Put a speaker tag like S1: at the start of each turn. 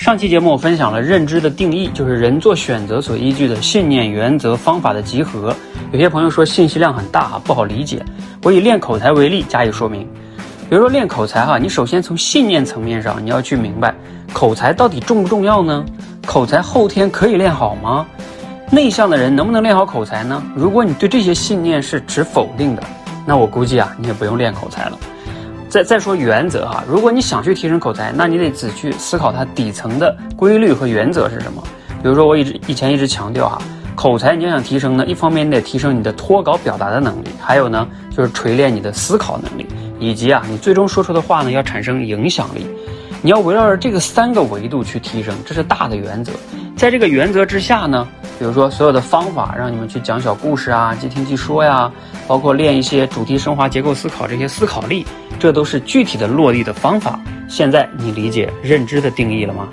S1: 上期节目我分享了认知的定义，就是人做选择所依据的信念、原则、方法的集合。有些朋友说信息量很大，不好理解。我以练口才为例加以说明。比如说练口才哈，你首先从信念层面上，你要去明白口才到底重不重要呢？口才后天可以练好吗？内向的人能不能练好口才呢？如果你对这些信念是持否定的，那我估计啊，你也不用练口才了。再再说原则哈，如果你想去提升口才，那你得仔去思考它底层的规律和原则是什么。比如说，我一直以前一直强调哈，口才你要想提升呢，一方面你得提升你的脱稿表达的能力，还有呢就是锤炼你的思考能力，以及啊你最终说出的话呢要产生影响力。你要围绕着这个三个维度去提升，这是大的原则。在这个原则之下呢，比如说所有的方法，让你们去讲小故事啊，即听即说呀，包括练一些主题升华、结构思考这些思考力。这都是具体的落地的方法。现在你理解认知的定义了吗？